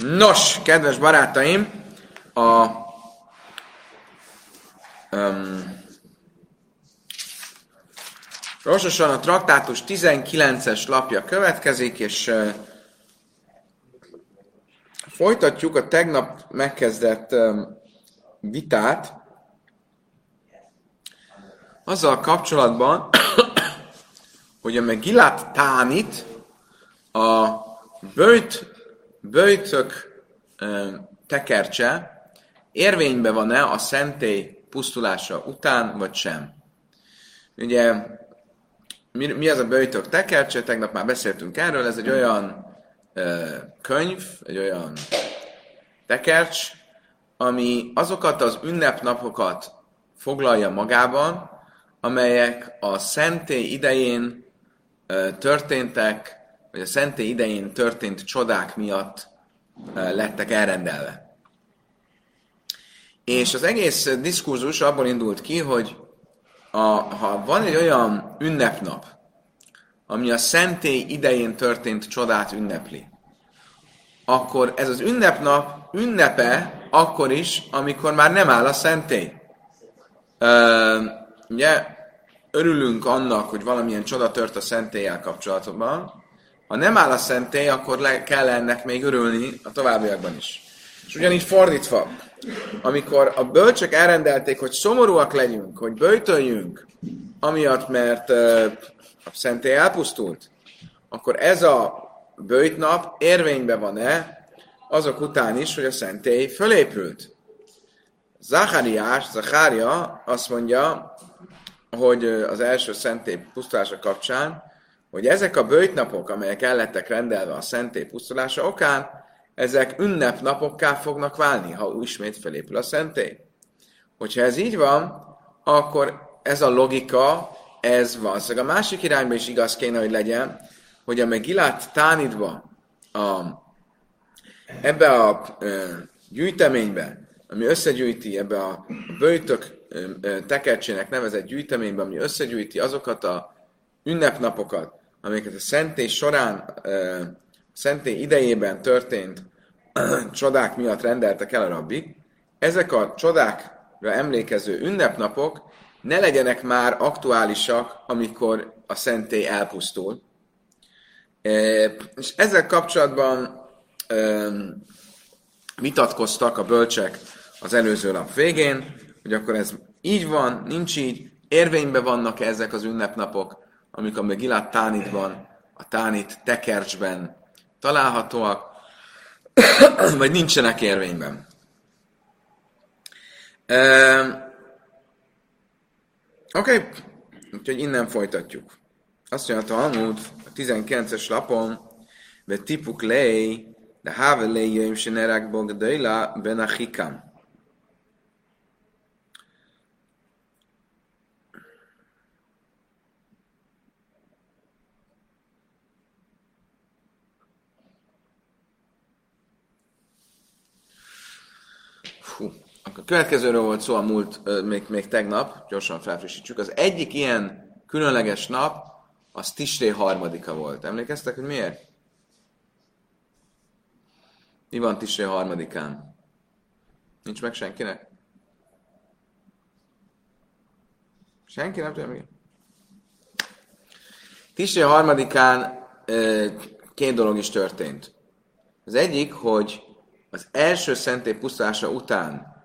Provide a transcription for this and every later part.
Nos, kedves barátaim, a um, Rososan a traktátus 19-es lapja következik, és uh, folytatjuk a tegnap megkezdett um, vitát. Azzal kapcsolatban, hogy a Megillát Tánit a bőjt, bőjtök tekercse érvényben van-e a szentély pusztulása után, vagy sem. Ugye, mi, mi az a bőjtök tekercse? Tegnap már beszéltünk erről, ez egy olyan ö, könyv, egy olyan tekercs, ami azokat az ünnepnapokat foglalja magában, amelyek a szentély idején ö, történtek, vagy a szentély idején történt csodák miatt lettek elrendelve. És az egész diskurzus abból indult ki, hogy a, ha van egy olyan ünnepnap, ami a szentély idején történt csodát ünnepli, akkor ez az ünnepnap ünnepe akkor is, amikor már nem áll a szentély. Uh, ugye örülünk annak, hogy valamilyen csoda tört a szentélyel kapcsolatban, ha nem áll a szentély, akkor le kell ennek még örülni a továbbiakban is. És ugyanígy fordítva, amikor a bölcsök elrendelték, hogy szomorúak legyünk, hogy böjtöljünk, amiatt, mert uh, a szentély elpusztult, akkor ez a bőjtnap érvényben van-e azok után is, hogy a szentély fölépült. Zachariás, Zachária azt mondja, hogy az első szentély pusztulása kapcsán, hogy ezek a bőjtnapok, amelyek el lettek rendelve a szentély pusztulása okán, ezek ünnepnapokká fognak válni, ha ismét felépül a szentély. Hogyha ez így van, akkor ez a logika, ez valószínűleg a másik irányba is igaz kéne, hogy legyen, hogy a Megillát Tánidba, a, ebbe a e, gyűjteménybe, ami összegyűjti ebbe a bőjtök tekercsének nevezett gyűjteménybe, ami összegyűjti azokat a ünnepnapokat, amiket a szentély során, szentély idejében történt csodák miatt rendeltek el a rabbik, ezek a csodákra emlékező ünnepnapok ne legyenek már aktuálisak, amikor a szentély elpusztul. És ezzel kapcsolatban vitatkoztak a bölcsek az előző nap végén, hogy akkor ez így van, nincs így, érvényben vannak ezek az ünnepnapok, amik a Megillát Tánitban, a Tánit tekercsben találhatóak, vagy nincsenek érvényben. Uh, Oké, okay. úgyhogy innen folytatjuk. Azt mondja a Talmud, a 19-es lapon, ve tipuk lej, de have lej jöjjön se nerakbog döjla ben A következőről volt szó a múlt, még, még tegnap, gyorsan felfrissítsük. Az egyik ilyen különleges nap, az Tisré harmadika volt. Emlékeztek, hogy miért? Mi van Tisré harmadikán? Nincs meg senkinek? Senki nem tudja, mi? Tisré harmadikán két dolog is történt. Az egyik, hogy az első szentély pusztulása után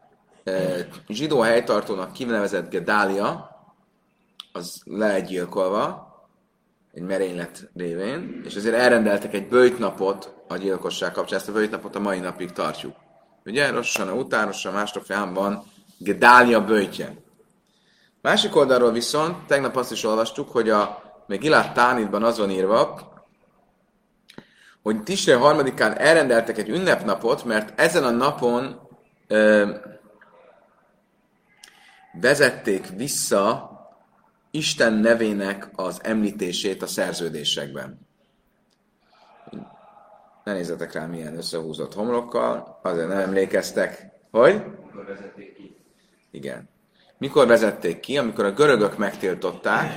zsidó helytartónak kinevezett Gedália, az legyilkolva, egy merénylet révén, és ezért elrendeltek egy bőjtnapot a gyilkosság kapcsán. Ezt a bőjtnapot a mai napig tartjuk. Ugye, Rossana után, Rossana másnap van Gedália bőjtje. Másik oldalról viszont, tegnap azt is olvastuk, hogy a még Gilad Tánitban az van írva, hogy Tisre harmadikán elrendeltek egy ünnepnapot, mert ezen a napon vezették vissza Isten nevének az említését a szerződésekben. Ne nézzetek rá, milyen összehúzott homlokkal, azért nem emlékeztek. Hogy? Mikor vezették ki? Igen. Mikor vezették ki? Amikor a görögök megtiltották,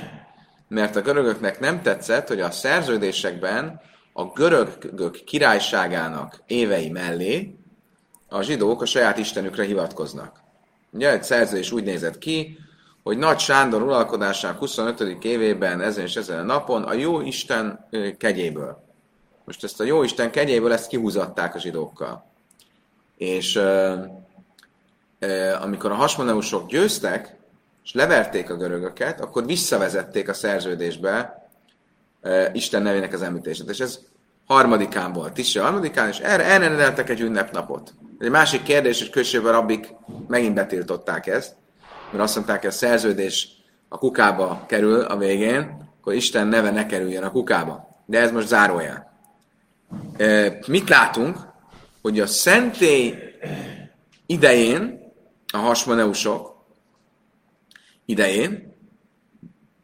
mert a görögöknek nem tetszett, hogy a szerződésekben a görögök királyságának évei mellé a zsidók a saját istenükre hivatkoznak. Ugye egy szerződés úgy nézett ki, hogy Nagy Sándor uralkodásának 25. évében, ezen és ezen a napon a jó Isten kegyéből. Most ezt a jó Isten kegyéből ezt kihúzatták a zsidókkal. És uh, uh, amikor a hasmoneusok győztek, és leverték a görögöket, akkor visszavezették a szerződésbe uh, Isten nevének az említését. És ez harmadikán volt, Tisse harmadikán, és erre elrendeltek egy ünnepnapot. Egy másik kérdés, hogy később rabbik megint betiltották ezt, mert azt mondták, hogy a szerződés a kukába kerül a végén, akkor Isten neve ne kerüljön a kukába. De ez most zárójel. Mit látunk? Hogy a szentély idején, a hasmoneusok idején,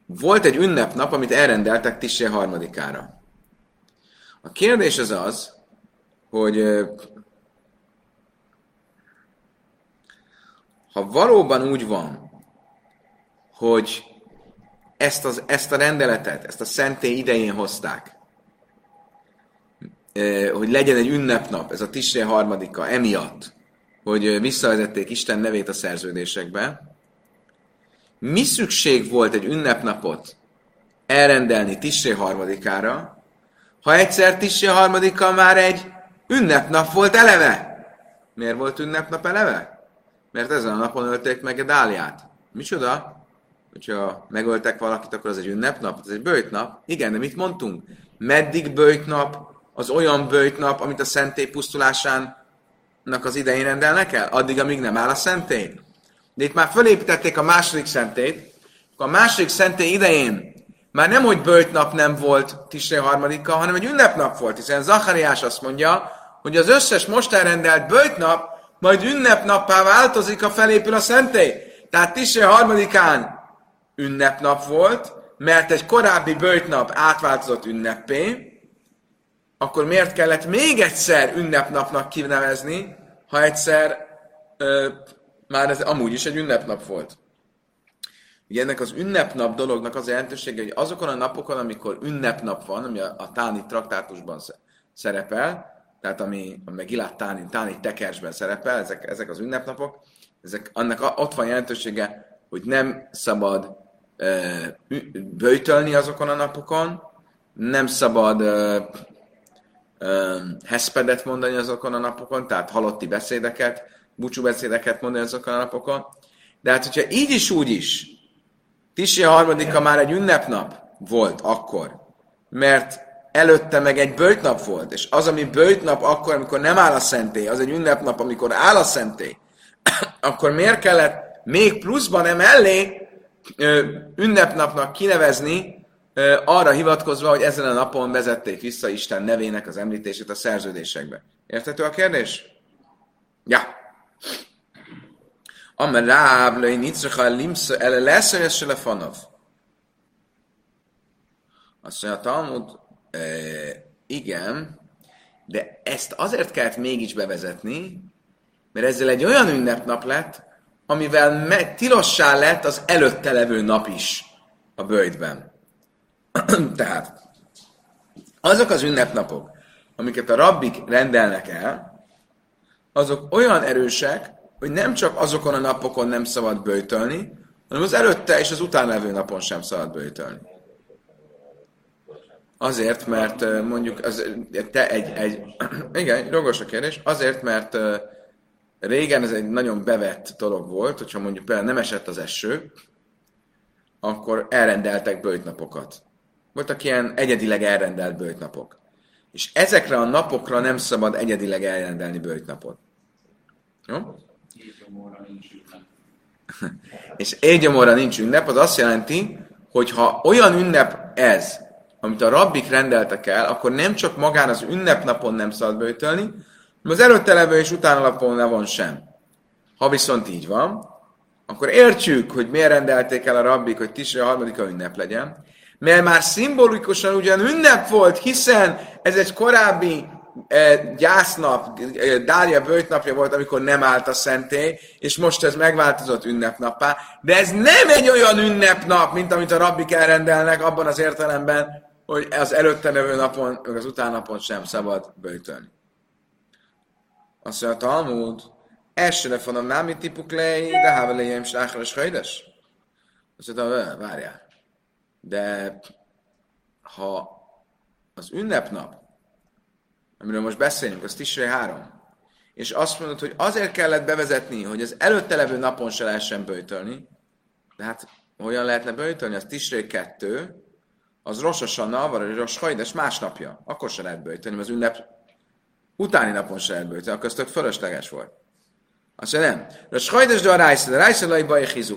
volt egy ünnepnap, amit elrendeltek Tissé harmadikára. A kérdés az az, hogy ha valóban úgy van, hogy ezt, az, ezt a rendeletet, ezt a szentély idején hozták, hogy legyen egy ünnepnap, ez a Tisré harmadika, emiatt, hogy visszavezették Isten nevét a szerződésekbe, mi szükség volt egy ünnepnapot elrendelni Tisré harmadikára, ha egyszer Tisré harmadika már egy ünnepnap volt eleve? Miért volt ünnepnap eleve? mert ezen a napon ölték meg Dáliát. Micsoda? Hogyha megöltek valakit, akkor az egy ünnepnap, ez egy bőjtnap. Igen, de mit mondtunk? Meddig bőjtnap az olyan bőjtnap, amit a szentély pusztulásának az idején rendelnek el? Addig, amíg nem áll a szentély. De itt már fölépítették a második szentét, akkor a második szentély idején már nem, hogy bőjtnap nem volt Tisré harmadika, hanem egy ünnepnap volt, hiszen Zachariás azt mondja, hogy az összes most elrendelt bőjtnap majd ünnepnappá változik, a felépül a szentély. Tehát Tisé harmadikán ünnepnap volt, mert egy korábbi bőjtnap átváltozott ünnepé, akkor miért kellett még egyszer ünnepnapnak kinevezni, ha egyszer ö, már ez amúgy is egy ünnepnap volt. Ugye ennek az ünnepnap dolognak az a jelentősége, hogy azokon a napokon, amikor ünnepnap van, ami a, a Táni traktátusban szerepel, tehát ami a Megillát Táni, Táni tekersben szerepel, ezek, ezek az ünnepnapok, ezek, annak ott van jelentősége, hogy nem szabad e, böjtölni azokon a napokon, nem szabad e, e, heszpedet mondani azokon a napokon, tehát halotti beszédeket, búcsú beszédeket mondani azokon a napokon. De hát, hogyha így is, úgy is, Tisi a harmadika már egy ünnepnap volt akkor, mert előtte meg egy bőjtnap volt, és az, ami bőjtnap akkor, amikor nem áll a szentély, az egy ünnepnap, amikor áll a szentély, akkor miért kellett még pluszban emellé ünnepnapnak kinevezni, arra hivatkozva, hogy ezen a napon vezették vissza Isten nevének az említését a szerződésekbe. Érthető a kérdés? Ja. Amer ráb, löj nitzrecha limsz, ele lesz, hogy ez se lefanov. Azt mondja, a Talmud, igen, de ezt azért kellett mégis bevezetni, mert ezzel egy olyan ünnepnap lett, amivel me- tilossá lett az előtte levő nap is a bőjtben. Tehát azok az ünnepnapok, amiket a rabbik rendelnek el, azok olyan erősek, hogy nem csak azokon a napokon nem szabad bőjtölni, hanem az előtte és az után levő napon sem szabad bőjtölni. Azért, mert mondjuk az, te egy, egy, igen, jogos a kérdés, azért, mert régen ez egy nagyon bevett dolog volt, hogyha mondjuk például nem esett az eső, akkor elrendeltek bőjtnapokat. Voltak ilyen egyedileg elrendelt bőjtnapok. És ezekre a napokra nem szabad egyedileg elrendelni bőjtnapot. Jó? És éjgyomorra nincs ünnep, az azt jelenti, hogy ha olyan ünnep ez, amit a rabbik rendeltek el, akkor nem csak magán az ünnepnapon nem szabad bőtölni, hanem az előtte levő és utána lapon levon sem. Ha viszont így van, akkor értjük, hogy miért rendelték el a rabbik, hogy Tisre a harmadika ünnep legyen, mert már szimbolikusan ugyan ünnep volt, hiszen ez egy korábbi gyásznap, e, Dália bőjtnapja volt, amikor nem állt a szentély, és most ez megváltozott ünnepnappá, de ez nem egy olyan ünnepnap, mint amit a rabbik elrendelnek abban az értelemben, hogy az előtte nevő napon, meg az utánapon sem szabad bőtölni. Azt mondja a Talmud, Esre a námi tipuk lej, de háveléjem sláchras hajdes. Azt mondta, várjál. De ha az ünnepnap, amiről most beszélünk, az Tisré 3, és azt mondod, hogy azért kellett bevezetni, hogy az előtte levő napon se lehessen böjtölni, de hát hogyan lehetne böjtölni? Az Tisré 2, az Rososana, vagy Rosh Hajdes másnapja. Akkor se lehet böjtölni, az ünnep utáni napon se lehet böjtölni, akkor az tök fölösleges volt. Azt mondja, nem. Rosh Hajdes de a Rájsza, de Rájsza laj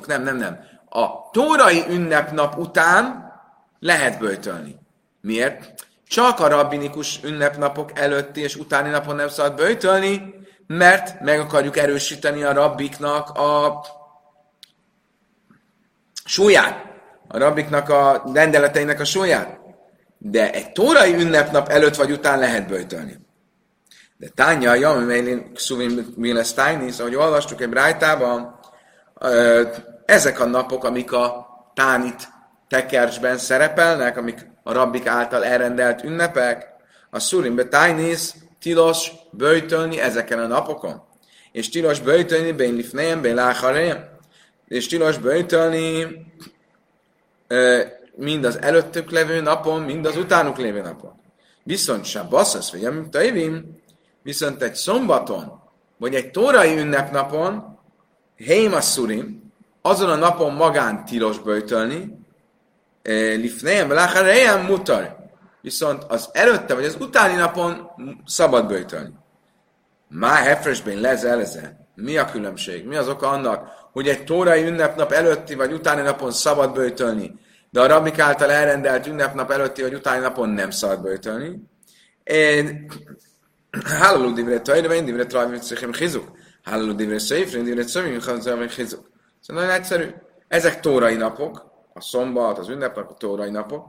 Nem, nem, nem. A tórai ünnepnap után lehet böjtölni. Miért? Csak a rabbinikus ünnepnapok előtti és utáni napon nem szabad böjtölni, mert meg akarjuk erősíteni a rabbiknak a súlyát, a rabbiknak a rendeleteinek a súlyát. De egy tórai ünnepnap előtt vagy után lehet böjtölni. De tánya, Jami Mélin, Szuvin Miles Tainis, ahogy olvastuk egy brájtában, ezek a napok, amik a tánit tekercsben szerepelnek, amik a rabbik által elrendelt ünnepek, a Szurimbe Tainis tilos böjtölni ezeken a napokon. És tilos böjtölni ben lifnejem, ben. És tilos böjtölni mind az előttük levő napon, mind az utánuk lévő napon. Viszont basszasz, vagy amit évim, viszont egy szombaton, vagy egy tórai ünnepnapon, Héma Szurim, azon a napon magán tilos böjtölni, lifnejem, lácharém mutar. Viszont az előtte vagy az utáni napon szabad böjtölni. Má hefresben lezeleze. Mi a különbség? Mi az oka annak, hogy egy tórai ünnepnap előtti vagy utáni napon szabad böjtölni, de a rabbik által elrendelt ünnepnap előtti vagy utáni napon nem szabad böjtölni? Hallelú divre tajra, én divre trajvim szöchem hizuk. Hallelú divre szöjfrin, divre szöjfrin, hallelú hizuk. Szóval nagyon egyszerű. Ezek tórai napok, a szombat, az ünnepnap, a tórai napok.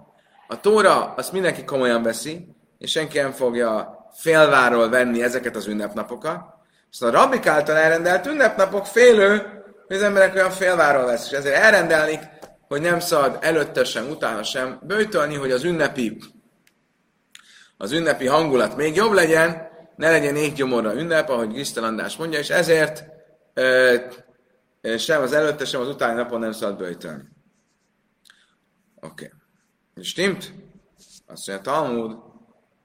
A tóra azt mindenki komolyan veszi, és senki nem fogja félváról venni ezeket az ünnepnapokat. Szóval a rabbik által elrendelt ünnepnapok félő, hogy az emberek olyan félváról lesz, és ezért elrendelik, hogy nem szabad előtte sem, utána sem bőtölni, hogy az ünnepi az ünnepi hangulat még jobb legyen, ne legyen éggyomorra ünnep, ahogy Gisztel András mondja, és ezért ö, sem az előtte, sem az utáni napon nem szabad bőtölni. Okay. Das stimmt. Was der Talmud,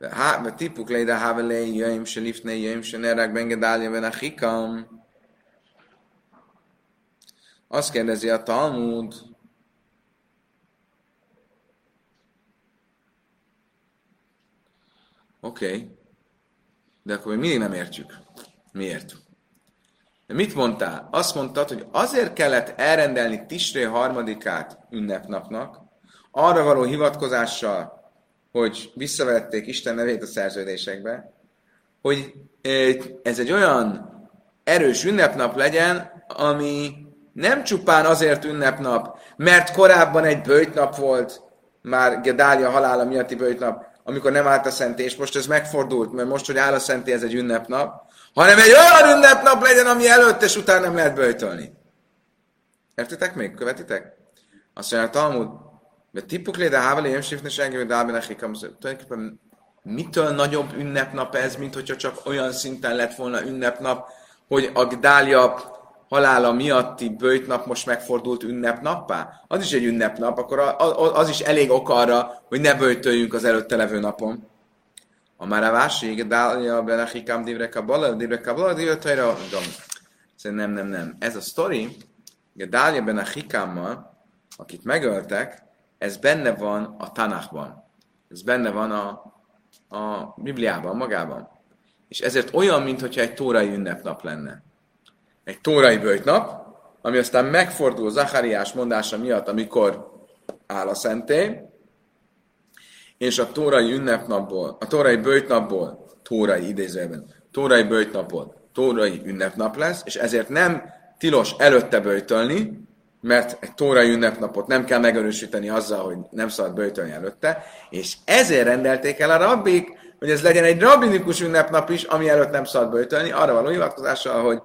der ha mit tipuk le da haben le yom shlif ne yom shnerag ben gedalia ben achikam. Azt kérdezi a Talmud, Oké, okay. de akkor még mindig nem értjük. Miért? De mit mondtál? Azt mondtad, hogy azért kellett elrendelni Tisré harmadikát ünnepnapnak, arra való hivatkozással, hogy visszavették Isten nevét a szerződésekbe, hogy ez egy olyan erős ünnepnap legyen, ami nem csupán azért ünnepnap, mert korábban egy bőjtnap volt, már Gedália halála miatti bőjtnap, amikor nem állt a szenté, és most ez megfordult, mert most, hogy áll a szenté, ez egy ünnepnap, hanem egy olyan ünnepnap legyen, ami előtt és után nem lehet bőjtölni. Értitek még? Követitek? Azt mondja, a Talmud, de tipuk léde hávali émsifne senki, de ábben tulajdonképpen mitől nagyobb ünnepnap ez, mint hogyha csak olyan szinten lett volna ünnepnap, hogy a Gdália halála miatti bőjtnap most megfordult ünnepnappá? Az is egy ünnepnap, akkor az is elég ok arra, hogy ne bőjtöljünk az előtte levő napon. A már a vási, Gdália, Belechikám, Divre Kabbalah, Divre Kabbalah, Divre Tajra, Szerintem nem, nem, nem. Ez a sztori, Gedália ben a akit megöltek, ez benne van a Tanachban. Ez benne van a, a Bibliában, magában. És ezért olyan, mintha egy tórai ünnepnap lenne. Egy tórai bőjtnap, ami aztán megfordul Zachariás mondása miatt, amikor áll a szentély, és a tórai ünnepnapból, a tórai bőjtnapból, tórai idézőben, tórai bőjtnapból, tórai ünnepnap lesz, és ezért nem tilos előtte bőjtölni, mert egy tórai ünnepnapot nem kell megerősíteni azzal, hogy nem szabad böjtölni előtte, és ezért rendelték el a rabbik, hogy ez legyen egy rabbinikus ünnepnap is, ami előtt nem szabad böjtölni, arra való hivatkozással, hogy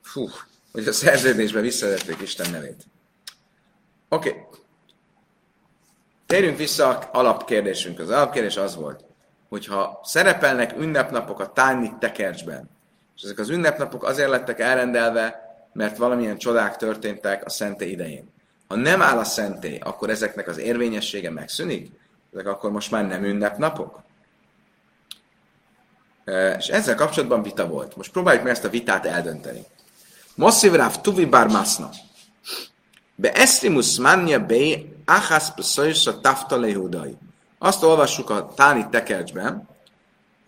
fú, hogy a szerződésbe visszavették Isten nevét. Oké. Okay. térjünk vissza alapkérdésünk. Az alapkérdés az volt, hogyha szerepelnek ünnepnapok a tányi tekercsben, és ezek az ünnepnapok azért lettek elrendelve, mert valamilyen csodák történtek a szenté idején. Ha nem áll a szenté, akkor ezeknek az érvényessége megszűnik? Ezek akkor most már nem ünnepnapok? És ezzel kapcsolatban vita volt. Most próbáljuk meg ezt a vitát eldönteni. Mossziv Rav Tuvi Bar Masna. Be Esrimus Manja Be Achas Pesajsa Tafta Lehudai. Azt olvassuk a Táni tekercsben,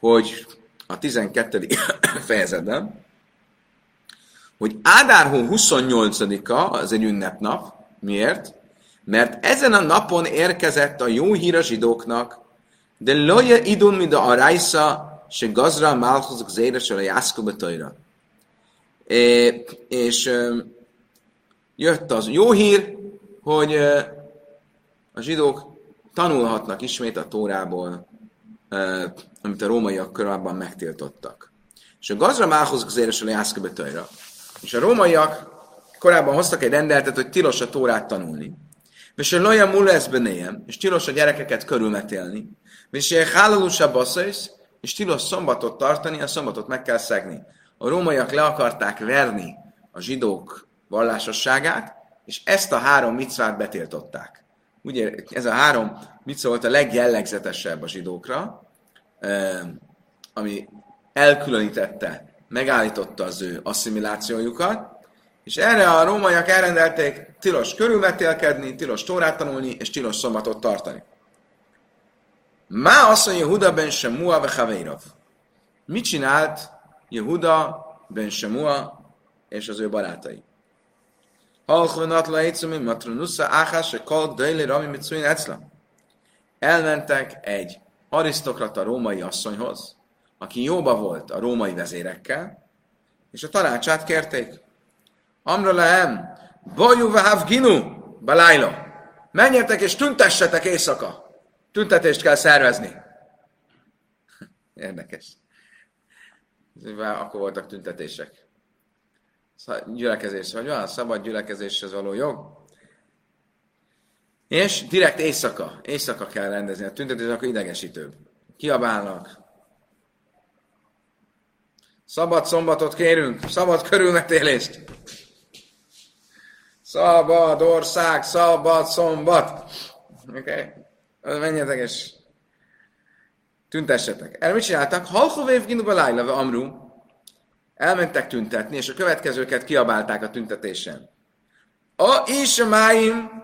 hogy a 12. fejezetben, hogy Ádár 28-a, az egy ünnepnap. Miért? Mert ezen a napon érkezett a jó hír a zsidóknak, de loja idun, mint a rajsza, se gazra malchus gzére, se a jászkoba tajra. És jött az jó hír, hogy a zsidók tanulhatnak ismét a Tórából, amit a rómaiak korábban megtiltottak. És a gazra mához gzéres a jászköbe És a rómaiak korábban hoztak egy rendeletet, hogy tilos a Tórát tanulni. És a loja mulesz benéjem, és tilos a gyerekeket körülmetélni. És a hálalusa basszaisz, és tilos szombatot tartani, a szombatot meg kell szegni. A rómaiak le akarták verni a zsidók vallásosságát, és ezt a három micvát betiltották. Ugye ez a három micva volt a legjellegzetesebb a zsidókra, ami elkülönítette, megállította az ő asszimilációjukat, és erre a rómaiak elrendelték tilos körülmetélkedni, tilos tórát tanulni, és tilos szombatot tartani. Má azt mondja Yehuda ben Shemua ve Chaveirov. Mit csinált Yehuda ben Shemua és az ő barátai? Halchonat la Eitzumi Matronusza Áhás se Kalk Dajli Rami Mitsuin Ecla. Elmentek egy arisztokrata római asszonyhoz, aki jóba volt a római vezérekkel, és a tanácsát kérték. Amra lehem, bajú ginu, balájla. Menjetek és tüntessetek éjszaka. Tüntetést kell szervezni. Érdekes. Akkor voltak tüntetések. Gyülekezés, vagy van, szabad gyülekezéshez való jog. És direkt éjszaka, éjszaka kell rendezni a tüntetést, akkor idegesítőbb. Kiabálnak. Szabad szombatot kérünk, szabad körülmetélést. Szabad ország, szabad szombat. Oké? Okay? menjetek és tüntessetek. Erre mit csináltak? Halchovév ginuba lájlave amru. Elmentek tüntetni, és a következőket kiabálták a tüntetésen. A is a máim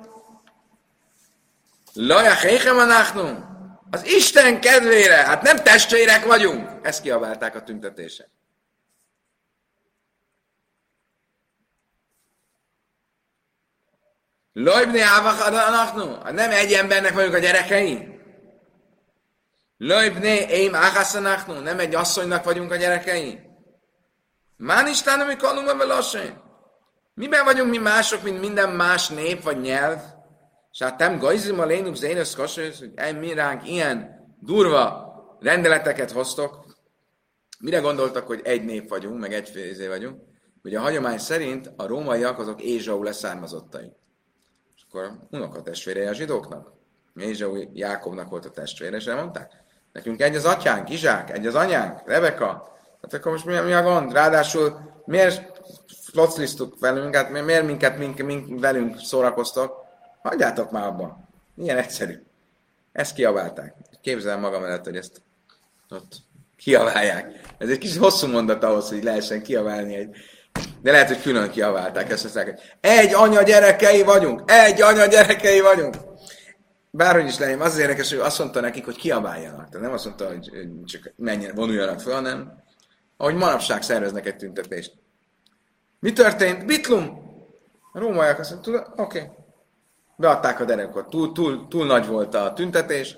Laja héchem anachnu. Az Isten kedvére, hát nem testvérek vagyunk. Ezt kiabálták a tüntetésen. Lojbné anachnu. Nem egy embernek vagyunk a gyerekei. Lojbné éim anachnu. Nem egy asszonynak vagyunk a gyerekei. Mán Istenem, mi kalumba velassain. Miben vagyunk mi mások, mint minden más nép vagy nyelv? És hát nem gajzim a lénuk zénös hogy mi ránk ilyen durva rendeleteket hoztok. Mire gondoltak, hogy egy nép vagyunk, meg egy fézé vagyunk? Ugye a hagyomány szerint a rómaiak azok Ézsau leszármazottai akkor unokatestvérei a zsidóknak. Mézsau Jákobnak volt a testvére, és elmondták, nekünk egy az atyánk, Izsák, egy az anyánk, Rebeka. Hát akkor most mi, mi a gond? Ráadásul miért floclisztuk velünk, hát miért minket mink, mink, velünk szórakoztok? Hagyjátok már abban. Milyen egyszerű. Ezt kiabálták. Képzelem magam előtt, hogy ezt ott kiabálják. Ez egy kis hosszú mondat ahhoz, hogy lehessen kiabálni egy de lehet, hogy külön kiaválták ezt, mondták, hogy egy anya gyerekei vagyunk, egy anya gyerekei vagyunk. Bárhogy is legyen, az, az érdekes, hogy azt mondta nekik, hogy kiabáljanak. Tehát nem azt mondta, hogy csak menjen, vonuljanak fel, hanem ahogy manapság szerveznek egy tüntetést. Mi történt? Bitlum! A rómaiak azt mondták, oké. Okay. Beadták a derekot. Túl, túl, túl nagy volt a tüntetés,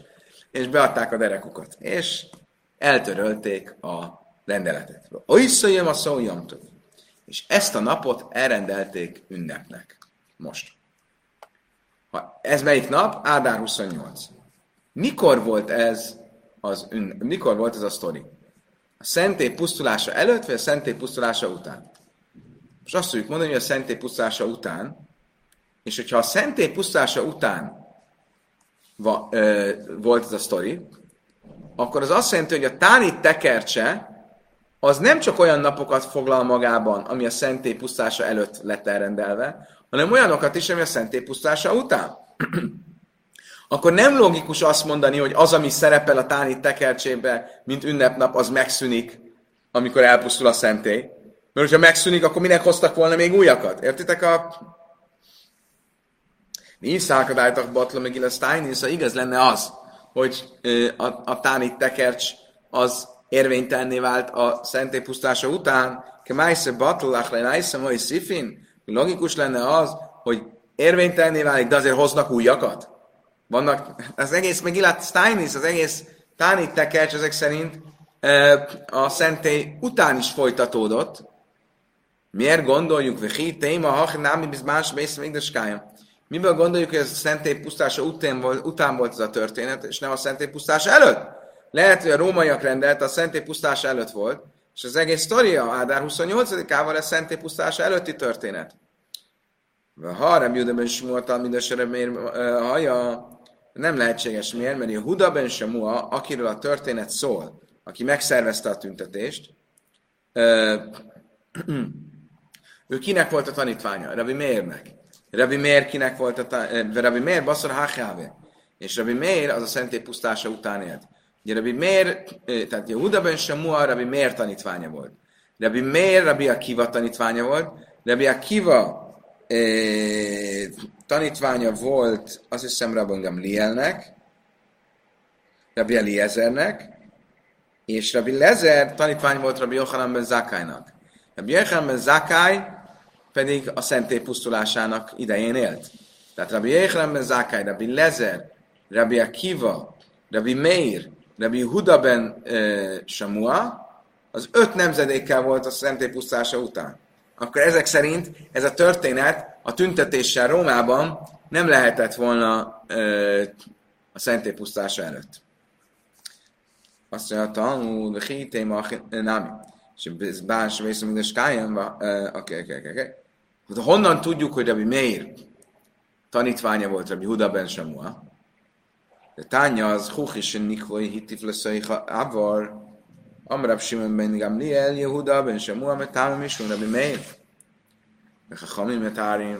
és beadták a derekukat. És eltörölték a rendeletet. Oisszoljem a szóljamtól. És ezt a napot elrendelték ünnepnek. Most. Ha ez melyik nap? Ádár 28. Mikor volt ez az ünne, mikor volt ez a sztori? A szentély pusztulása előtt, vagy a szentély pusztulása után? Most azt tudjuk mondani, hogy a szentély pusztulása után, és hogyha a szentély pusztulása után va, ö, volt ez a sztori, akkor az azt jelenti, hogy a táni tekercse az nem csak olyan napokat foglal magában, ami a szentély pusztása előtt lett elrendelve, hanem olyanokat is, ami a szentély pusztása után. akkor nem logikus azt mondani, hogy az, ami szerepel a táni tekercsébe, mint ünnepnap, az megszűnik, amikor elpusztul a szentély. Mert hogyha megszűnik, akkor minek hoztak volna még újakat? Értitek a... Mi szákadájtak batla meg szóval igaz lenne az, hogy a, a táni tekercs az érvénytelné vált a szentély pusztása után, kemájsze batl, achlenájsze, mai szifin, logikus lenne az, hogy érvénytelné válik, de azért hoznak újakat. Vannak, az egész Megillat Steinis, az egész Tánit tekercs ezek szerint a szentély után is folytatódott. Miért gondoljuk, hogy hí, téma, ha nem, biz más mész Miből gondoljuk, hogy ez a szentély pusztása után volt, után volt ez a történet, és nem a szentély pusztása előtt? Lehet, hogy a rómaiak rendelt, a szentély pusztása előtt volt, és az egész sztoria Ádár 28-ával ez szentély pusztása előtti történet. Ha Reb Judeben Smuatal mindössze haja, nem lehetséges. Miért? Mert a Huda ben Semua, akiről a történet szól, aki megszervezte a tüntetést, ő kinek volt a tanítványa? Rabbi Meirnek. Rabbi Meir kinek volt a tanítványa? Rabbi Meir Baszor Hácháve. És Rabbi Meir az a szentély pusztása után élt. Ugye Rabbi Meir, tehát Huda ben Semua Rabbi Meir tanítványa volt. Rabbi Meir Rabbi Akiva tanítványa volt. Rabbi Akiva tanítványa volt, azt hiszem, Rabban Gamlielnek, Rabbi Eliezernek, és Rabbi Lezer tanítvány volt Rabbi Yochanan ben Zakálynak. Rabbi Yochanan ben Zakály pedig a szentély pusztulásának idején élt. Tehát Rabbi Yochanan ben Zakály, Rabbi Lezer, Rabbi Akiva, Rabbi Meir, Rabbi Huda ben uh, Samua, az öt nemzedékkel volt a szentély pusztulása után akkor ezek szerint ez a történet a tüntetéssel Rómában nem lehetett volna ö, a szentély pusztása előtt. Azt mondja, Talmud, Hitém, nem, és bás, vészem, minden skáján, oké, oké, oké. Honnan tudjuk, hogy Rabbi Meir tanítványa volt Rabbi Huda ben Samua? De tánya az Huchisen Nikolai Hittif leszai Avar, Amrab Simon ben Gamliel, Yehuda ben Shemua, mert támom is Rabbi Meir.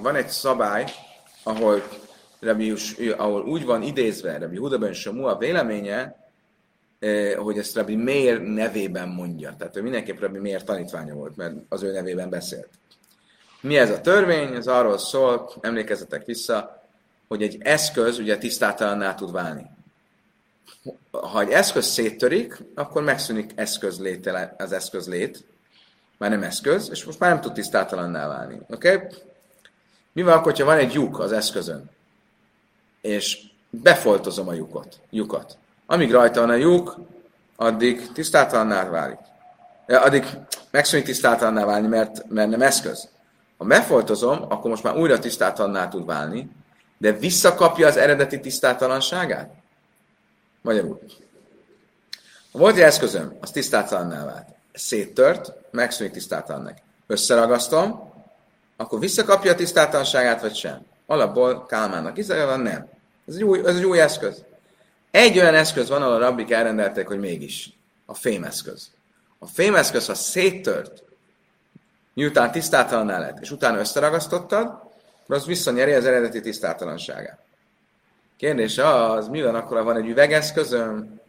Van egy szabály, ahol, Rabbi, ahol úgy van idézve Rabbi Huda ben Shemua véleménye, eh, hogy ezt Rabbi Meir nevében mondja. Tehát ő mindenképp Rabbi Meir tanítványa volt, mert az ő nevében beszélt. Mi ez a törvény? Ez arról szól, emlékezzetek vissza, hogy egy eszköz ugye tisztátalanná tud válni ha egy eszköz széttörik, akkor megszűnik eszköz léte, az eszköz lét, már nem eszköz, és most már nem tud tisztátalanná válni. Oké? Okay? Mi van akkor, ha van egy lyuk az eszközön, és befoltozom a lyukot, lyukat. Amíg rajta van a lyuk, addig tisztátalanná válik. Addig megszűnik tisztátalanná válni, mert, mert nem eszköz. Ha befoltozom, akkor most már újra tisztátalanná tud válni, de visszakapja az eredeti tisztátalanságát? Magyarul. Ha volt egy eszközöm, az tisztátalanná vált. Széttört, megszűnik tisztátalannak. Összeragasztom, akkor visszakapja a tisztátalanságát, vagy sem? Alapból Kálmának Izraelban nem. Ez egy, új, ez egy új eszköz. Egy olyan eszköz van, ahol a rabbik elrendelték, hogy mégis. A fémeszköz. A fémeszköz, ha széttört, miután tisztátalanná lett, és utána összeragasztottad, az visszanyeri az eredeti tisztátalanságát. Kérdés az, mi van akkor, ha van egy üvegeszközöm,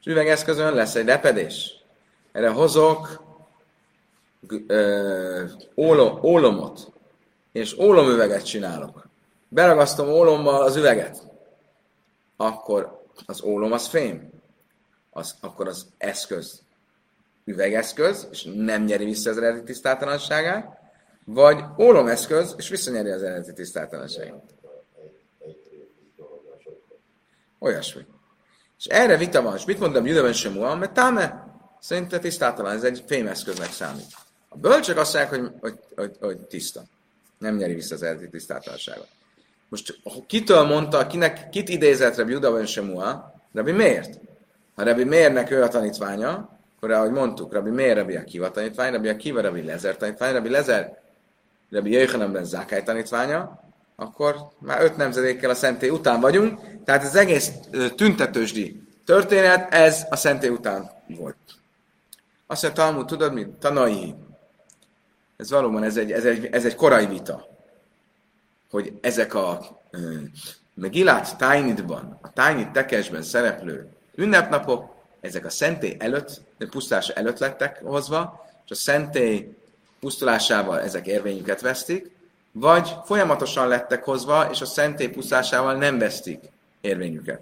és üvegeszközön lesz egy repedés. Erre hozok ö, ólom, ólomot, és ólomüveget csinálok. Beragasztom ólommal az üveget. Akkor az ólom az fém. Az, akkor az eszköz üvegeszköz, és nem nyeri vissza az eredeti tisztátalanságát, vagy ólomeszköz, és visszanyeri az eredeti tisztátalanságát. Olyasmi. És erre vita van, és mit mondom, Judeben sem van, mert táme, szerintem tisztátalan, ez egy fémeszköznek számít. A bölcsök azt mondják, hogy, hogy, hogy, hogy tiszta. Nem nyeri vissza az eredeti tisztátalanságot. Most kitől mondta, kinek, kit idézett Rabbi Juda Semua? Rabbi miért? Ha Rabbi Mérnek ő a tanítványa, akkor ahogy mondtuk, Rabbi Mér, Rabbi Akiva tanítvány, Rabbi Akiva, Rabbi Lezer tanítvány, Rabbi Lezer, Rabbi Jöjjhanem ben Zákály tanítványa, akkor már öt nemzedékkel a szentély után vagyunk, tehát az egész tüntetősdi történet, ez a szentély után volt. Azt mondja, Talmud, tudod mit? Tanai. Ez valóban, ez egy, ez egy, ez egy korai vita, hogy ezek a Megillát Tájnitban, a Tájnit tekesben szereplő ünnepnapok, ezek a szentély előtt, pusztulása előtt lettek hozva, és a szentély pusztulásával ezek érvényüket vesztik, vagy folyamatosan lettek hozva, és a szentély pusztulásával nem vesztik érvényüket.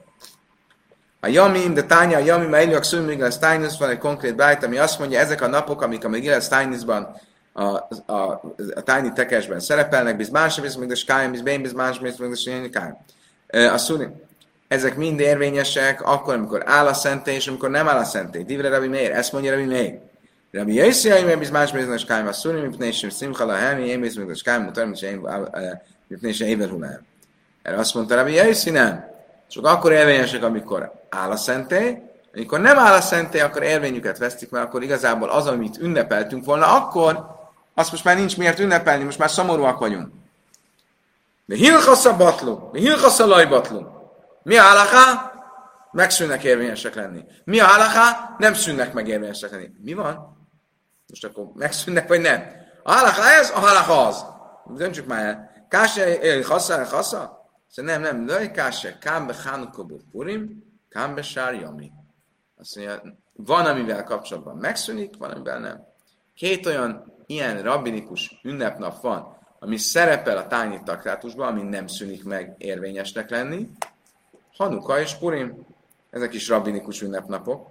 A Jamim, de Tánya, a Jamim, a Eliak Szülmigel Steinus van egy konkrét bájt, ami azt mondja, ezek a napok, amik a Megillah Steinusban a, a, a, tányi tekesben szerepelnek, biz más, biz még skájm, biz bén, biz más, még a szuni. Ezek mind érvényesek akkor, amikor áll a szentély, és amikor nem áll a szentély. Divre Rabbi Meir, ezt mondja Rabbi Meir. Rabbi Yossi, hogy biz más, biz skájm, a szuni, mipnei sem szimcha la helmi, én biz még skájm, mutar, mipnei sem éver hulám. Erre azt mondta Rabbi Yossi, nem. Csak akkor érvényesek, amikor áll a szentély, amikor nem áll a szentély, akkor érvényüket vesztik, mert akkor igazából az, amit ünnepeltünk volna, akkor azt most már nincs miért ünnepelni, most már szomorúak vagyunk. De hilchasza batlu, mi hilchasza lajbatlu. Mi a halaká? Megszűnnek érvényesek lenni. Mi a halaká? Nem szűnnek meg érvényesek lenni. Mi van? Most akkor megszűnnek, vagy nem? A halaká ez, a halaká az. Döntsük már el. Kása, hassa, hassa? Szóval nem, nem, laj kása, kám be purim, kám be sár jami. Azt mondja, van, amivel kapcsolatban megszűnik, van, amivel nem. Két olyan ilyen rabbinikus ünnepnap van, ami szerepel a tányi takrátusban, ami nem szűnik meg érvényesnek lenni. Hanuka és Purim, ezek is rabbinikus ünnepnapok.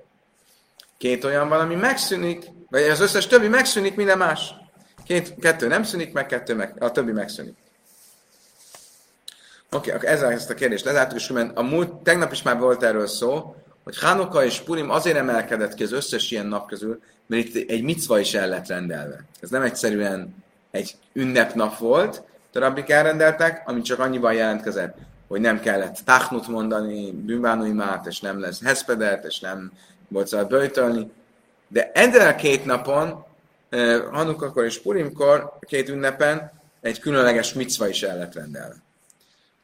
Két olyan van, ami megszűnik, vagy az összes többi megszűnik, minden más. Két, kettő nem szűnik meg, kettő meg, a többi megszűnik. Oké, okay, akkor ezzel ezt a kérdést lezártuk, és a múlt, tegnap is már volt erről szó, hogy Hanuka és Purim azért emelkedett ki az összes ilyen nap közül, mert itt egy micva is el lett rendelve. Ez nem egyszerűen egy ünnepnap volt, a rabbik elrendeltek, ami csak annyiban jelentkezett, hogy nem kellett táchnut mondani, bűnbánóimát, és nem lesz heszpedet, és nem volt szabad böjtölni. De ezen a két napon, Hanukakor és Purimkor, két ünnepen, egy különleges micva is el lett rendelve.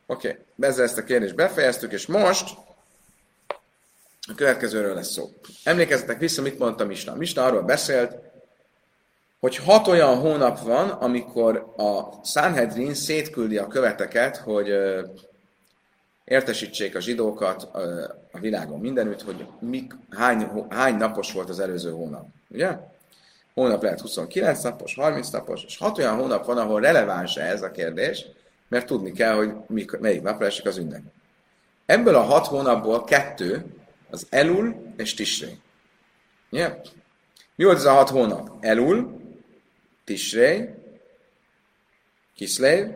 Oké, okay. ezzel ezt a kérdést befejeztük, és most a következőről lesz szó. Emlékezzetek vissza, mit mondtam Misna. Misna arról beszélt, hogy hat olyan hónap van, amikor a Sanhedrin szétküldi a követeket, hogy értesítsék a zsidókat a világon mindenütt, hogy mik, hány, hány napos volt az előző hónap. Ugye? Hónap lehet 29 napos, 30 napos, és hat olyan hónap van, ahol releváns ez a kérdés, mert tudni kell, hogy mik, melyik napra esik az ünnep. Ebből a hat hónapból kettő az Elul és Tisré. Yeah. Mi volt ez a hat hónap? Elul, Tisré, Kiszlév,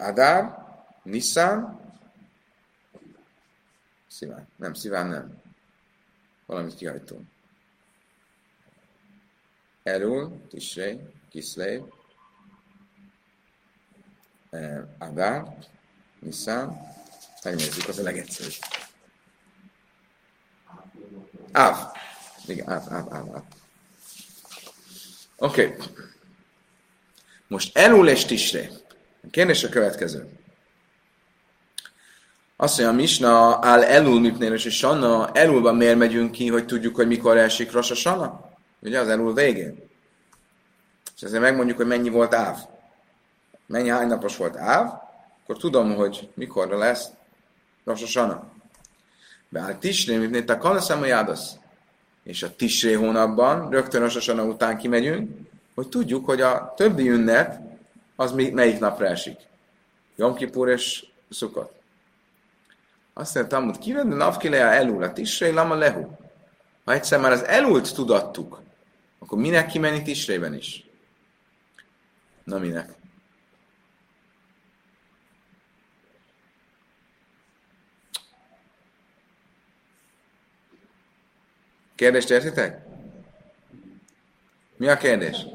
Adár, Nissan, Sziván. Nem, Sziván nem. Valamit kihajtunk. Elul, Tisré, Kiszlév, eh, Adár, Nissan, Megnézzük, az a legegyszerűbb. Áv. Igen, áv, áv, áv, áv. Oké. Okay. Most elul és tisre. A kérdés a következő. Azt mondja, a Misna áll elul mipnél és Sanna, elulban miért megyünk ki, hogy tudjuk, hogy mikor esik Rosh Sanna? Ugye az elul végén. És ezért megmondjuk, hogy mennyi volt áv. Mennyi hány napos volt áv, akkor tudom, hogy mikorra lesz Rosh Hashanah. Beáll Tisré, mint a Kanaszem Jádasz. És a Tisré hónapban, rögtön Rosh Hashanah után kimegyünk, hogy tudjuk, hogy a többi ünnep az melyik napra esik. Jom Kippur és Szukot. Azt mondja, Talmud, kivedne napkilea elul, a Tisré, lama lehu. Ha egyszer már az elult tudattuk, akkor minek kimenni Tisrében is? Na minek? Kérdést értitek? Mi a kérdés?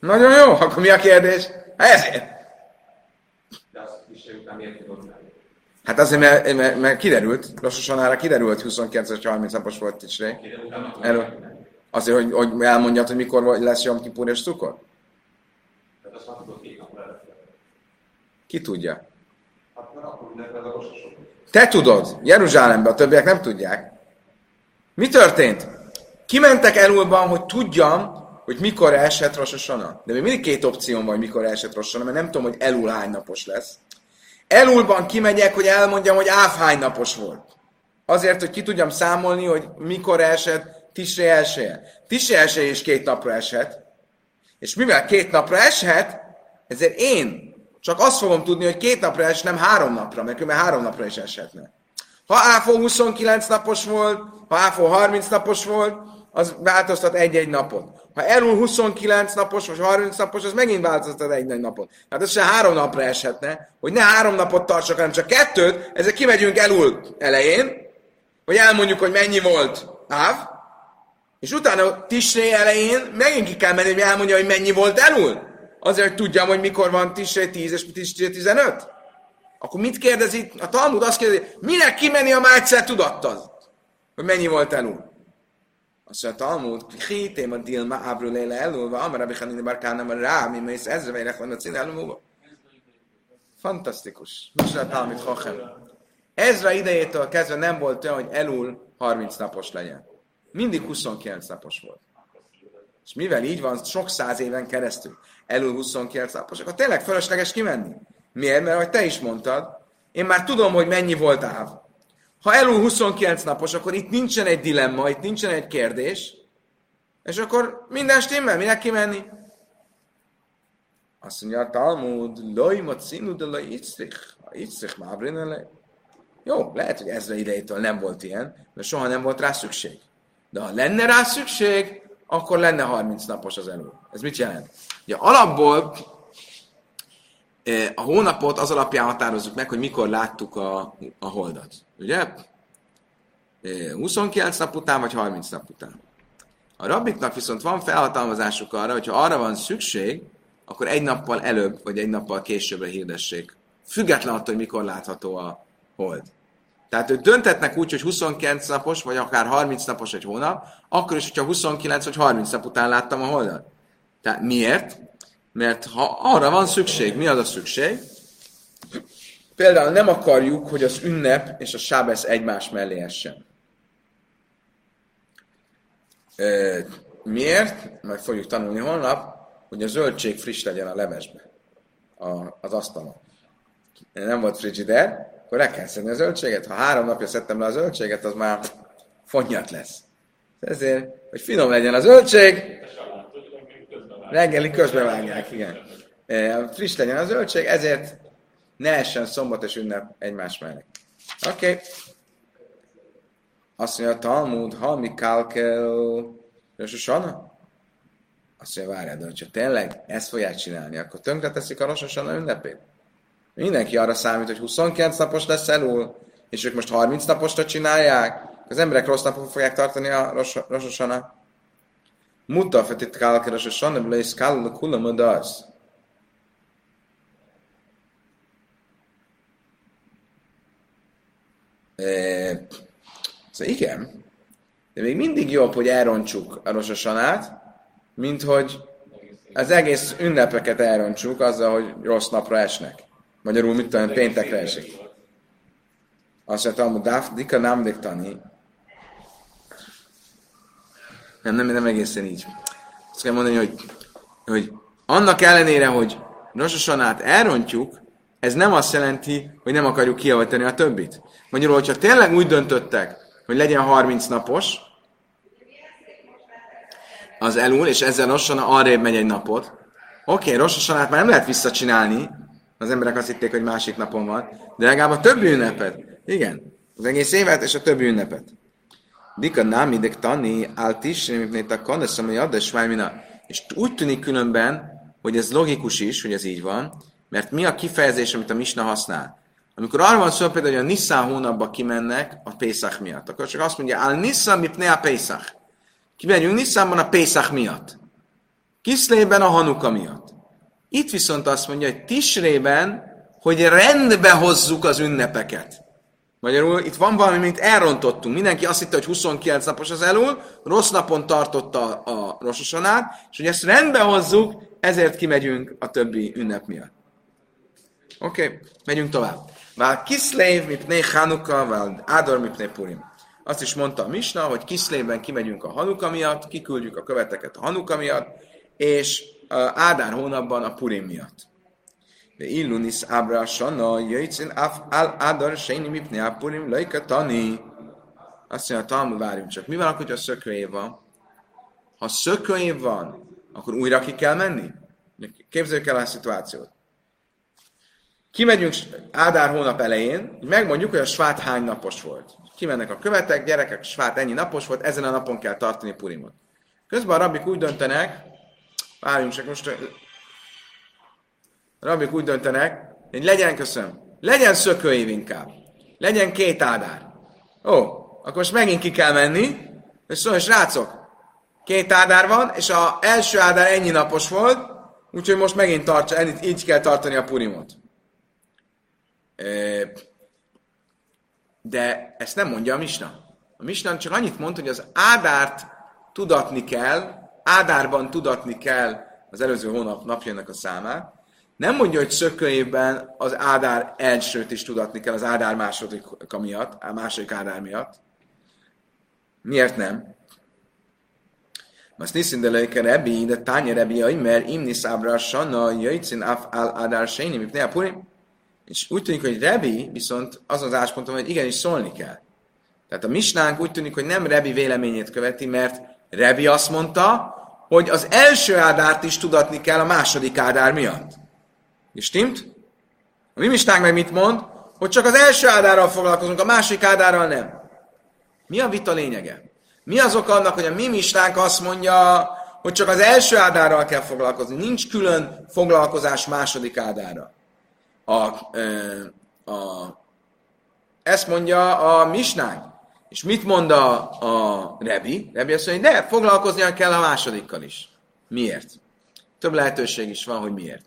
Nagyon jó, akkor mi a kérdés? Ezért. Hát azért, mert, mert, mert kiderült, lassan kiderült, 29 30 napos volt Tisré. Erről. Azért, hogy, hogy elmondjad, hogy mikor lesz Jom Kipur és Cukor? Ki tudja? Te tudod, Jeruzsálemben, a többiek nem tudják. Mi történt? Kimentek elulban, hogy tudjam, hogy mikor esett Rososana. De még mindig két opcióm van, hogy mikor esett Rososana, mert nem tudom, hogy elul hány napos lesz. Elulban kimegyek, hogy elmondjam, hogy áv hány napos volt. Azért, hogy ki tudjam számolni, hogy mikor esett Tisré elsője. Tisré elsője is két napra esett. És mivel két napra eshet, ezért én csak azt fogom tudni, hogy két napra es, nem három napra, mert különben három napra is eshetne. Ha áfó 29 napos volt, ha áfó 30 napos volt, az változtat egy-egy napot. Ha elul 29 napos, vagy 30 napos, az megint változtat egy-egy napot. Hát ez se három napra eshetne, hogy ne három napot tartsak, hanem csak kettőt, ezzel kimegyünk elul elején, hogy elmondjuk, hogy mennyi volt áv, és utána Tisré elején megint ki kell menni, hogy elmondja, hogy mennyi volt elul. Azért, hogy tudjam, hogy mikor van Tisré 10 és Tisré 15. Akkor mit kérdezi? A Talmud azt kérdezi, minek kimenni, ha már egyszer tudattad, hogy mennyi volt elul. Azt mondja, a Talmud, hítém a dilma ábrú léle elulva, amara bichanini barkánam a rá, mi mész ezre vejlek van a cín elulva. Fantasztikus. Most a Talmud Hochem. Ezra idejétől kezdve nem volt olyan, hogy elul 30 napos legyen. Mindig 29 napos volt. És mivel így van sok száz éven keresztül, elul 29 napos, akkor tényleg fölösleges kimenni. Miért? Mert ahogy te is mondtad, én már tudom, hogy mennyi volt áv. Ha elul 29 napos, akkor itt nincsen egy dilemma, itt nincsen egy kérdés, és akkor minden stimmel, minek kimenni? Azt mondja a Talmud, loj mot színú, de loj itzrich. Ha itzrich, már Jó, lehet, hogy ezre idejétől nem volt ilyen, de soha nem volt rá szükség. De ha lenne rá szükség, akkor lenne 30 napos az elő. Ez mit jelent? Ugye alapból a hónapot az alapján határozzuk meg, hogy mikor láttuk a, a holdat. Ugye? 29 nap után, vagy 30 nap után. A rabbiknak viszont van felhatalmazásuk arra, hogyha arra van szükség, akkor egy nappal előbb, vagy egy nappal későbbre hirdessék. Független attól, hogy mikor látható a hold. Tehát ők döntetnek úgy, hogy 29 napos, vagy akár 30 napos egy hónap, akkor is, hogyha 29 vagy 30 nap után láttam a holdat. Tehát miért? Mert ha arra van szükség, mi az a szükség? Például nem akarjuk, hogy az ünnep és a sábesz egymás mellé essen. Miért? Majd fogjuk tanulni holnap, hogy a zöldség friss legyen a levesbe, az asztalon. Nem volt frigider, akkor le kell szedni a zöldséget. Ha három napja szedtem le a zöldséget, az már fonnyat lesz. Ezért, hogy finom legyen a zöldség, reggeli közben vágják, igen. E, friss legyen a zöldség, ezért ne essen szombat és ünnep egymás mellett. Oké. Okay. Azt mondja Talmud, ha mi kálkel, és a sana? Azt mondja, várjál, de hogyha tényleg ezt fogják csinálni, akkor tönkre teszik a Rososana ünnepét. Mindenki arra számít, hogy 29 napos lesz elul, és ők most 30 naposra csinálják, az emberek rossz napot fogják tartani a Rososana. Mutta fetit kálke Rososana, bele is kállu kulam az. Szóval igen, de még mindig jobb, hogy elrontsuk a Rososanát, mint hogy az egész ünnepeket elrontsuk azzal, hogy rossz napra esnek. Magyarul mit tudom, péntekre esik. Azt mondta, hogy Daf, Dika nem tani. Nem, nem, nem egészen így. Azt kell mondani, hogy, hogy annak ellenére, hogy Rososanát elrontjuk, ez nem azt jelenti, hogy nem akarjuk kiavítani a többit. Magyarul, hogyha tényleg úgy döntöttek, hogy legyen 30 napos, az elul, és ezzel lassan arrébb megy egy napot. Oké, okay, Rososanát már nem lehet visszacsinálni, az emberek azt hitték, hogy másik napon van, de legalább a többi ünnepet. Igen, az egész évet és a többi ünnepet. Dika nem ideg tani, ált is, amit a kaneszem, hogy addes És úgy tűnik különben, hogy ez logikus is, hogy ez így van, mert mi a kifejezés, amit a Misna használ? Amikor arra van szó például, hogy a Nissan hónapba kimennek a Pészak miatt, akkor csak azt mondja, al Nissan mipne a Pészak. Kimegyünk Nissanban a Pészak miatt. Kiszlében a Hanuka miatt. Itt viszont azt mondja, hogy Tisrében, hogy rendbe hozzuk az ünnepeket. Magyarul itt van valami, mint elrontottunk. Mindenki azt hitte, hogy 29 napos az elul, rossz napon tartotta a rososanát, és hogy ezt rendbe hozzuk, ezért kimegyünk a többi ünnep miatt. Oké, okay, megyünk tovább. Vál Kiszlév, mipné Hanuka, vál Ádor, mipné Purim. Azt is mondta a Misna, hogy Kiszlévben kimegyünk a Hanuka miatt, kiküldjük a követeket a Hanuka miatt, és Ádár hónapban a Purim miatt. Illunis ábra sanna, jöjjtszín al Ádár sejni mipné a Purim, lejka tani. Azt mondja, Talmud, várjunk csak. Mi van akkor, hogy a szökőév van? Ha szökőév van, akkor újra ki kell menni? Képzeljük el a szituációt. Kimegyünk Ádár hónap elején, megmondjuk, hogy a svát hány napos volt. Kimennek a követek, gyerekek, svát ennyi napos volt, ezen a napon kell tartani Purimot. Közben a rabik úgy döntenek, várjunk csak most, rabik úgy döntenek, hogy legyen, köszönöm, legyen szökőév inkább. Legyen két Ádár. Ó, akkor most megint ki kell menni, és szóval, srácok, két Ádár van, és a első Ádár ennyi napos volt, úgyhogy most megint tartsa, ennyit, így kell tartani a Purimot. De ezt nem mondja a Misna. A Misna csak annyit mond, hogy az ádárt tudatni kell, ádárban tudatni kell az előző hónap napjának a számát. Nem mondja, hogy szökőjében az ádár elsőt is tudatni kell, az ádár második miatt, a második ádár miatt. Miért nem? Azt niszin de lejke rebi, de tánya rebi, mert imni szábra sanna, jöjjcin af al ádár sejni, mi a. És úgy tűnik, hogy Rebi viszont az az áspontom, hogy igenis szólni kell. Tehát a misnánk úgy tűnik, hogy nem Rebi véleményét követi, mert Rebi azt mondta, hogy az első ádárt is tudatni kell a második ádár miatt. Stimmt? A mi misnánk meg mit mond? Hogy csak az első ádárral foglalkozunk, a másik ádárral nem. Mi a vita lényege? Mi az oka annak, hogy a mi misnánk azt mondja, hogy csak az első ádárral kell foglalkozni, nincs külön foglalkozás második ádára a, a, ezt mondja a misnánk. És mit mond a, a Rebi? Rebi azt mondja, hogy de, foglalkoznia kell a másodikkal is. Miért? Több lehetőség is van, hogy miért.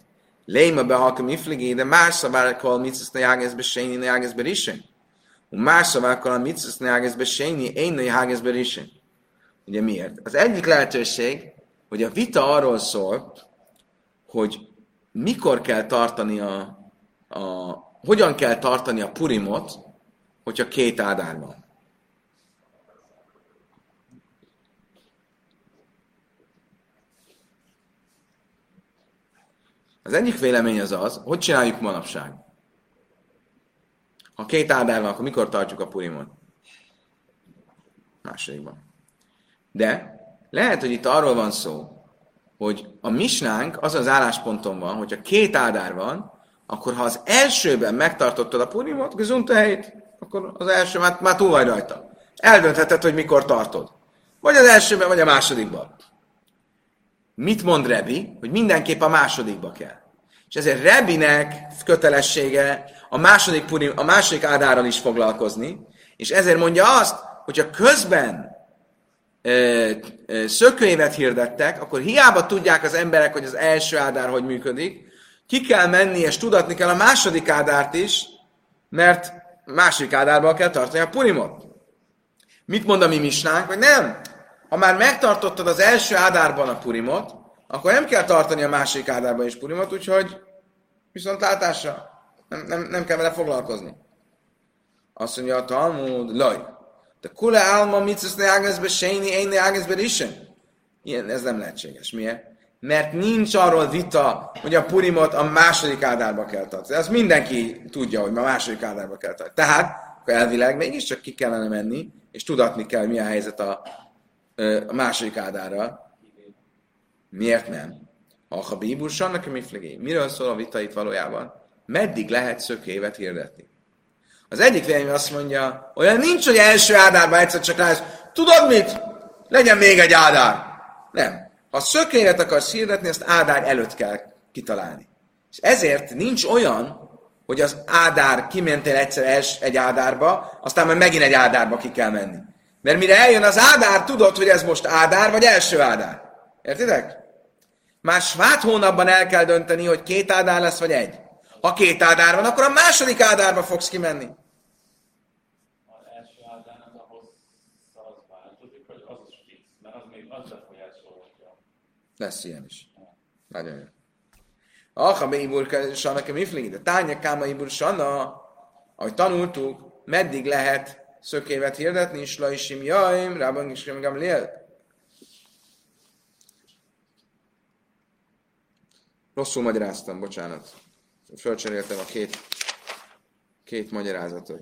Léma be halka mifligé, de más szabályokkal mit szesz ne jágezbe sényi, ne jágezbe risen. Más szabályokkal mit szesz ne jágezbe sényi, én ne jágezbe risen. Ugye miért? Az egyik lehetőség, hogy a vita arról szól, hogy mikor kell tartani a a, hogyan kell tartani a purimot, hogyha két ádár van. Az egyik vélemény az az, hogy csináljuk manapság. Ha két ádár van, akkor mikor tartjuk a purimot? Másodikban. De lehet, hogy itt arról van szó, hogy a misnánk az az állásponton van, hogyha két ádár van, akkor ha az elsőben megtartottad a purimot, a helyét, akkor az első már, már túl vagy rajta. Eldöntheted, hogy mikor tartod. Vagy az elsőben, vagy a másodikban. Mit mond Rebi? Hogy mindenképp a másodikba kell. És ezért Rebinek kötelessége a második, purim, a második ádárral is foglalkozni, és ezért mondja azt, hogyha közben ö, ö, szökőévet hirdettek, akkor hiába tudják az emberek, hogy az első ádár hogy működik, ki kell menni, és tudatni kell a második ádárt is, mert második ádárban kell tartani a purimot. Mit mond a mi misnánk? Hogy nem. Ha már megtartottad az első ádárban a purimot, akkor nem kell tartani a másik ádárban is purimot, úgyhogy viszont látásra nem, nem, nem kell vele foglalkozni. Azt mondja a Talmud, laj, de kule álma mit ne ágezbe sejni, én ne ágezbe Ilyen, ez nem lehetséges. Miért? mert nincs arról vita, hogy a Purimot a második áldárba kell tartani. Ezt mindenki tudja, hogy a második áldárba kell tartani. Tehát, akkor elvileg mégiscsak ki kellene menni, és tudatni kell, mi a helyzet a, a második áldárral. Miért nem? Ha a bíbus annak mi flegé. Miről szól a vita itt valójában? Meddig lehet szökévet hirdetni? Az egyik vélemény azt mondja, olyan nincs, hogy első áldárban egyszer csak rájössz, tudod mit? Legyen még egy áldár. Nem. Ha szökényet akarsz hirdetni, azt ádár előtt kell kitalálni. És ezért nincs olyan, hogy az ádár kimentél egyszer egy ádárba, aztán majd megint egy ádárba ki kell menni. Mert mire eljön az ádár, tudod, hogy ez most ádár, vagy első ádár. Értitek? Már svát hónapban el kell dönteni, hogy két ádár lesz, vagy egy. Ha két ádár van, akkor a második ádárba fogsz kimenni. Lesz ilyen is. Nagyon jó. Aha, be ibur sanna mifling, de tánya káma ibur sanna, ahogy tanultuk, meddig lehet szökévet hirdetni, slaisim jaim, rában is gamliel. Rosszul magyaráztam, bocsánat. Fölcseréltem a két, két magyarázatot.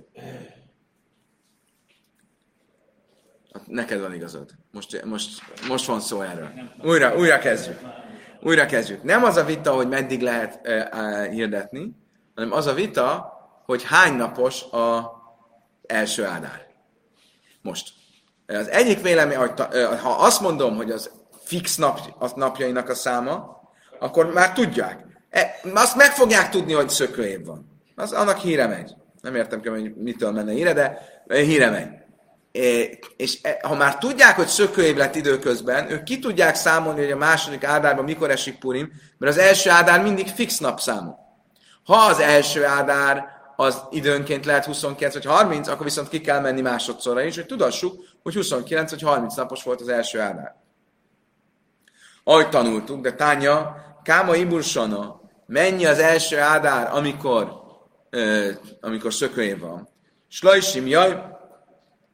Hát neked van igazad. Most, most, most van szó erről. Újra, újra kezdjük. Újra kezdjük. Nem az a vita, hogy meddig lehet e, hirdetni, hanem az a vita, hogy hány napos a első ádár. Most. Az egyik vélemény, ha azt mondom, hogy az fix nap, az napjainak a száma, akkor már tudják. E, azt meg fogják tudni, hogy szökőév van. Az, annak híre megy. Nem értem hogy mitől menne híre, de híre megy. É, és e, ha már tudják, hogy szökőév lett időközben, ők ki tudják számolni, hogy a második ádárban mikor esik Purim, mert az első ádár mindig fix napszámú. Ha az első ádár az időnként lehet 29 vagy 30, akkor viszont ki kell menni másodszorra is, hogy tudassuk, hogy 29 vagy 30 napos volt az első ádár. Ahogy tanultuk, de Tánya, Káma Ibursana, mennyi az első ádár, amikor, ö, amikor szökőjén van. Slajsim, jaj,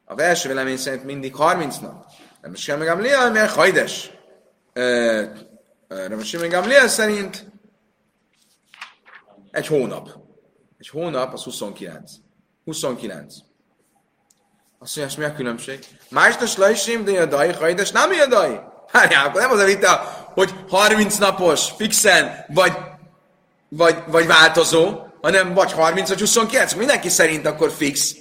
a első vélemény szerint mindig 30 nap. Nem is kell meg Léa, mert hajdes. Nem is meg Léa szerint egy hónap. Egy hónap az 29. 29. Azt mondja, mi a különbség? Mástas lajsim, de a daj, hajdes, nem a daj. Várjál, akkor nem az a vita, hogy 30 napos, fixen, vagy, vagy, vagy változó, hanem vagy 30 vagy 29. Mindenki szerint akkor fix.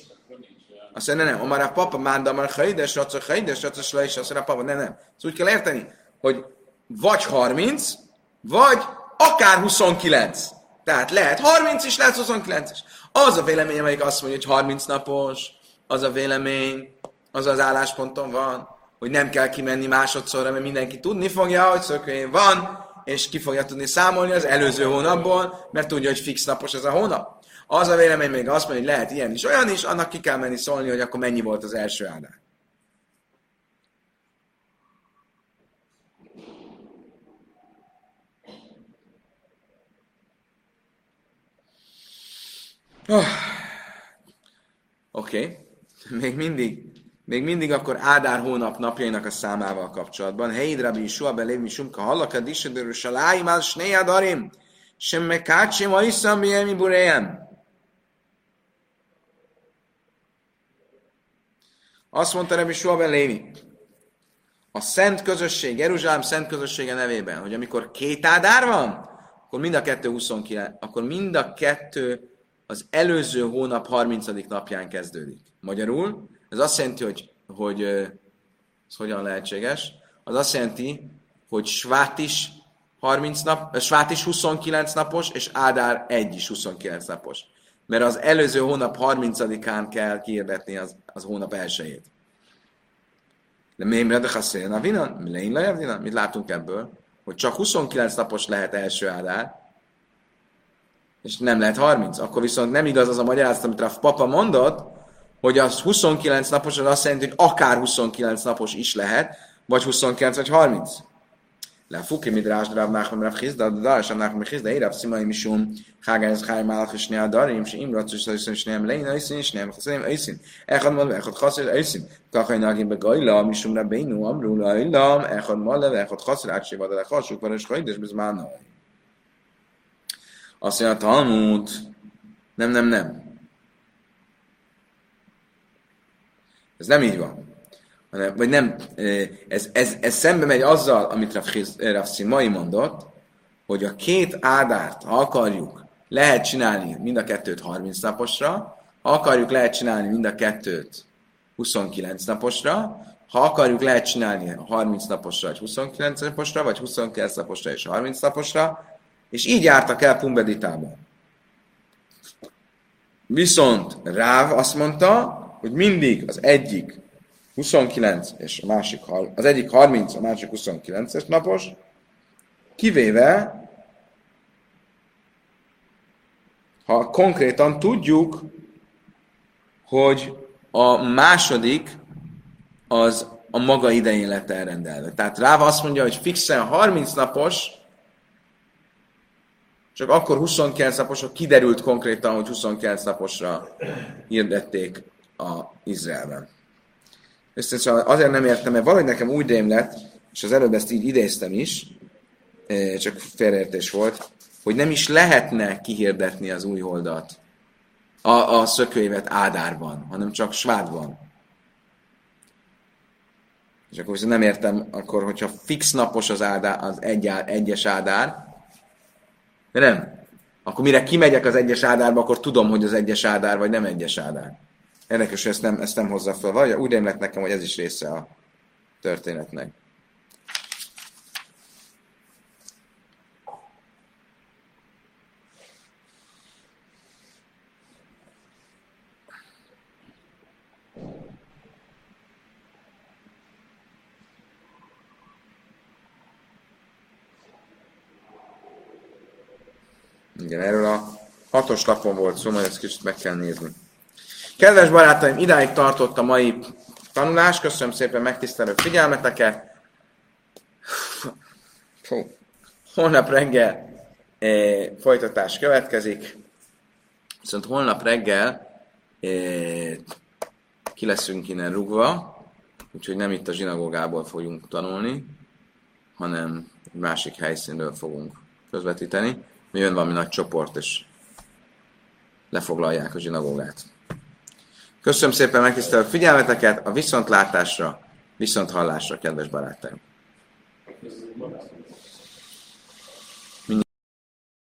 Azt mondja, nem, nem, már a papa mánda, már hajdes, raca, hajdes, raca, is, azt mondja, papa, nem, nem. Szóval úgy kell érteni, hogy vagy 30, vagy akár 29. Tehát lehet 30 is, lehet 29 is. Az a vélemény, amelyik azt mondja, hogy 30 napos, az a vélemény, az az állásponton van, hogy nem kell kimenni másodszorra, mert mindenki tudni fogja, hogy szökőjén van, és ki fogja tudni számolni az előző hónapból, mert tudja, hogy fix napos ez a hónap. Az a vélemény még azt mondja, hogy lehet ilyen is, olyan is, annak ki kell menni szólni, hogy akkor mennyi volt az első ádár. Oh. Oké, okay. még mindig, még mindig akkor Ádár hónap napjainak a számával kapcsolatban. Hey, Rabbi Yishua belév mi sumka hallaka disedörő saláim al snéjadarim, sem mekácsim a iszam mi buréjem. Azt mondta Rabbi Suaben Lévi, a szent közösség, Jeruzsálem szent közössége nevében, hogy amikor két ádár van, akkor mind a kettő 29, akkor mind a kettő az előző hónap 30. napján kezdődik. Magyarul, ez azt jelenti, hogy, hogy ez hogyan lehetséges? Az azt jelenti, hogy Svát is 30 nap, Svát is 29 napos, és Ádár 1 is 29 napos mert az előző hónap 30-án kell kiirdetni az, az hónap elsőjét. De még de haszél a vina, lein lejevdina, mit látunk ebből? Hogy csak 29 napos lehet első ádár, és nem lehet 30. Akkor viszont nem igaz az a magyarázat, amit a papa mondott, hogy az 29 napos, az azt jelenti, hogy akár 29 napos is lehet, vagy 29 vagy 30. Le fuki midrás drab nachem rab chizda, de dar sem nachem chizda, érab szimaim isum, hágáz háj málach és ne a darim, se imrat sus sajszön, se nem lein ajszín, se nem chaszaim ajszín. Echad mod, echad chaszir ajszín. Kakaj nagim be gajla, misum rabbeinu, amru la illam, echad malev, echad chaszir, átsé vadele chasuk, varos chajdes bezmánai. Azt mondja Talmud, nem, nem, nem. Ez nem így van. hanem, vagy nem, ez, ez, ez szembe megy azzal, amit Rav Mai mondott, hogy a két ádárt, ha akarjuk, lehet csinálni mind a kettőt 30 naposra, ha akarjuk, lehet csinálni mind a kettőt 29 naposra, ha akarjuk, lehet csinálni 30 naposra, vagy 29 naposra, vagy 29 naposra és 30 naposra, és így jártak el Pumbeditában. Viszont Ráv azt mondta, hogy mindig az egyik 29 és a másik, az egyik 30, a másik 29-es napos, kivéve, ha konkrétan tudjuk, hogy a második az a maga idején lett elrendelve. Tehát Ráva azt mondja, hogy fixen 30 napos, csak akkor 29 naposra kiderült konkrétan, hogy 29 naposra hirdették a Izraelben. Ezt szóval azért nem értem, mert valahogy nekem úgy rém lett, és az előbb ezt így idéztem is, eh, csak félreértés volt, hogy nem is lehetne kihirdetni az új holdat, a, a szökőévet Ádárban, hanem csak Svádban. És akkor viszont nem értem, akkor, hogyha fix napos az, ádár, az egy, egyes ádár, de nem. Akkor mire kimegyek az egyes ádárba, akkor tudom, hogy az egyes ádár, vagy nem egyes ádár. Érdekes, hogy ezt nem, ezt nem hozza fel. Vagy úgy lett nekem, hogy ez is része a történetnek. Igen, erről a hatos lapon volt szó, majd ezt kicsit meg kell nézni. Kedves barátaim, idáig tartott a mai tanulás. Köszönöm szépen megtisztelő figyelmeteket. Fú. Holnap reggel e, folytatás következik. Viszont holnap reggel e, ki leszünk innen rugva, úgyhogy nem itt a zsinagógából fogunk tanulni, hanem egy másik helyszínről fogunk közvetíteni mi jön valami nagy csoport, és lefoglalják a zsinagógát. Köszönöm szépen megtisztelő figyelmeteket, a viszontlátásra, viszonthallásra, kedves barátaim!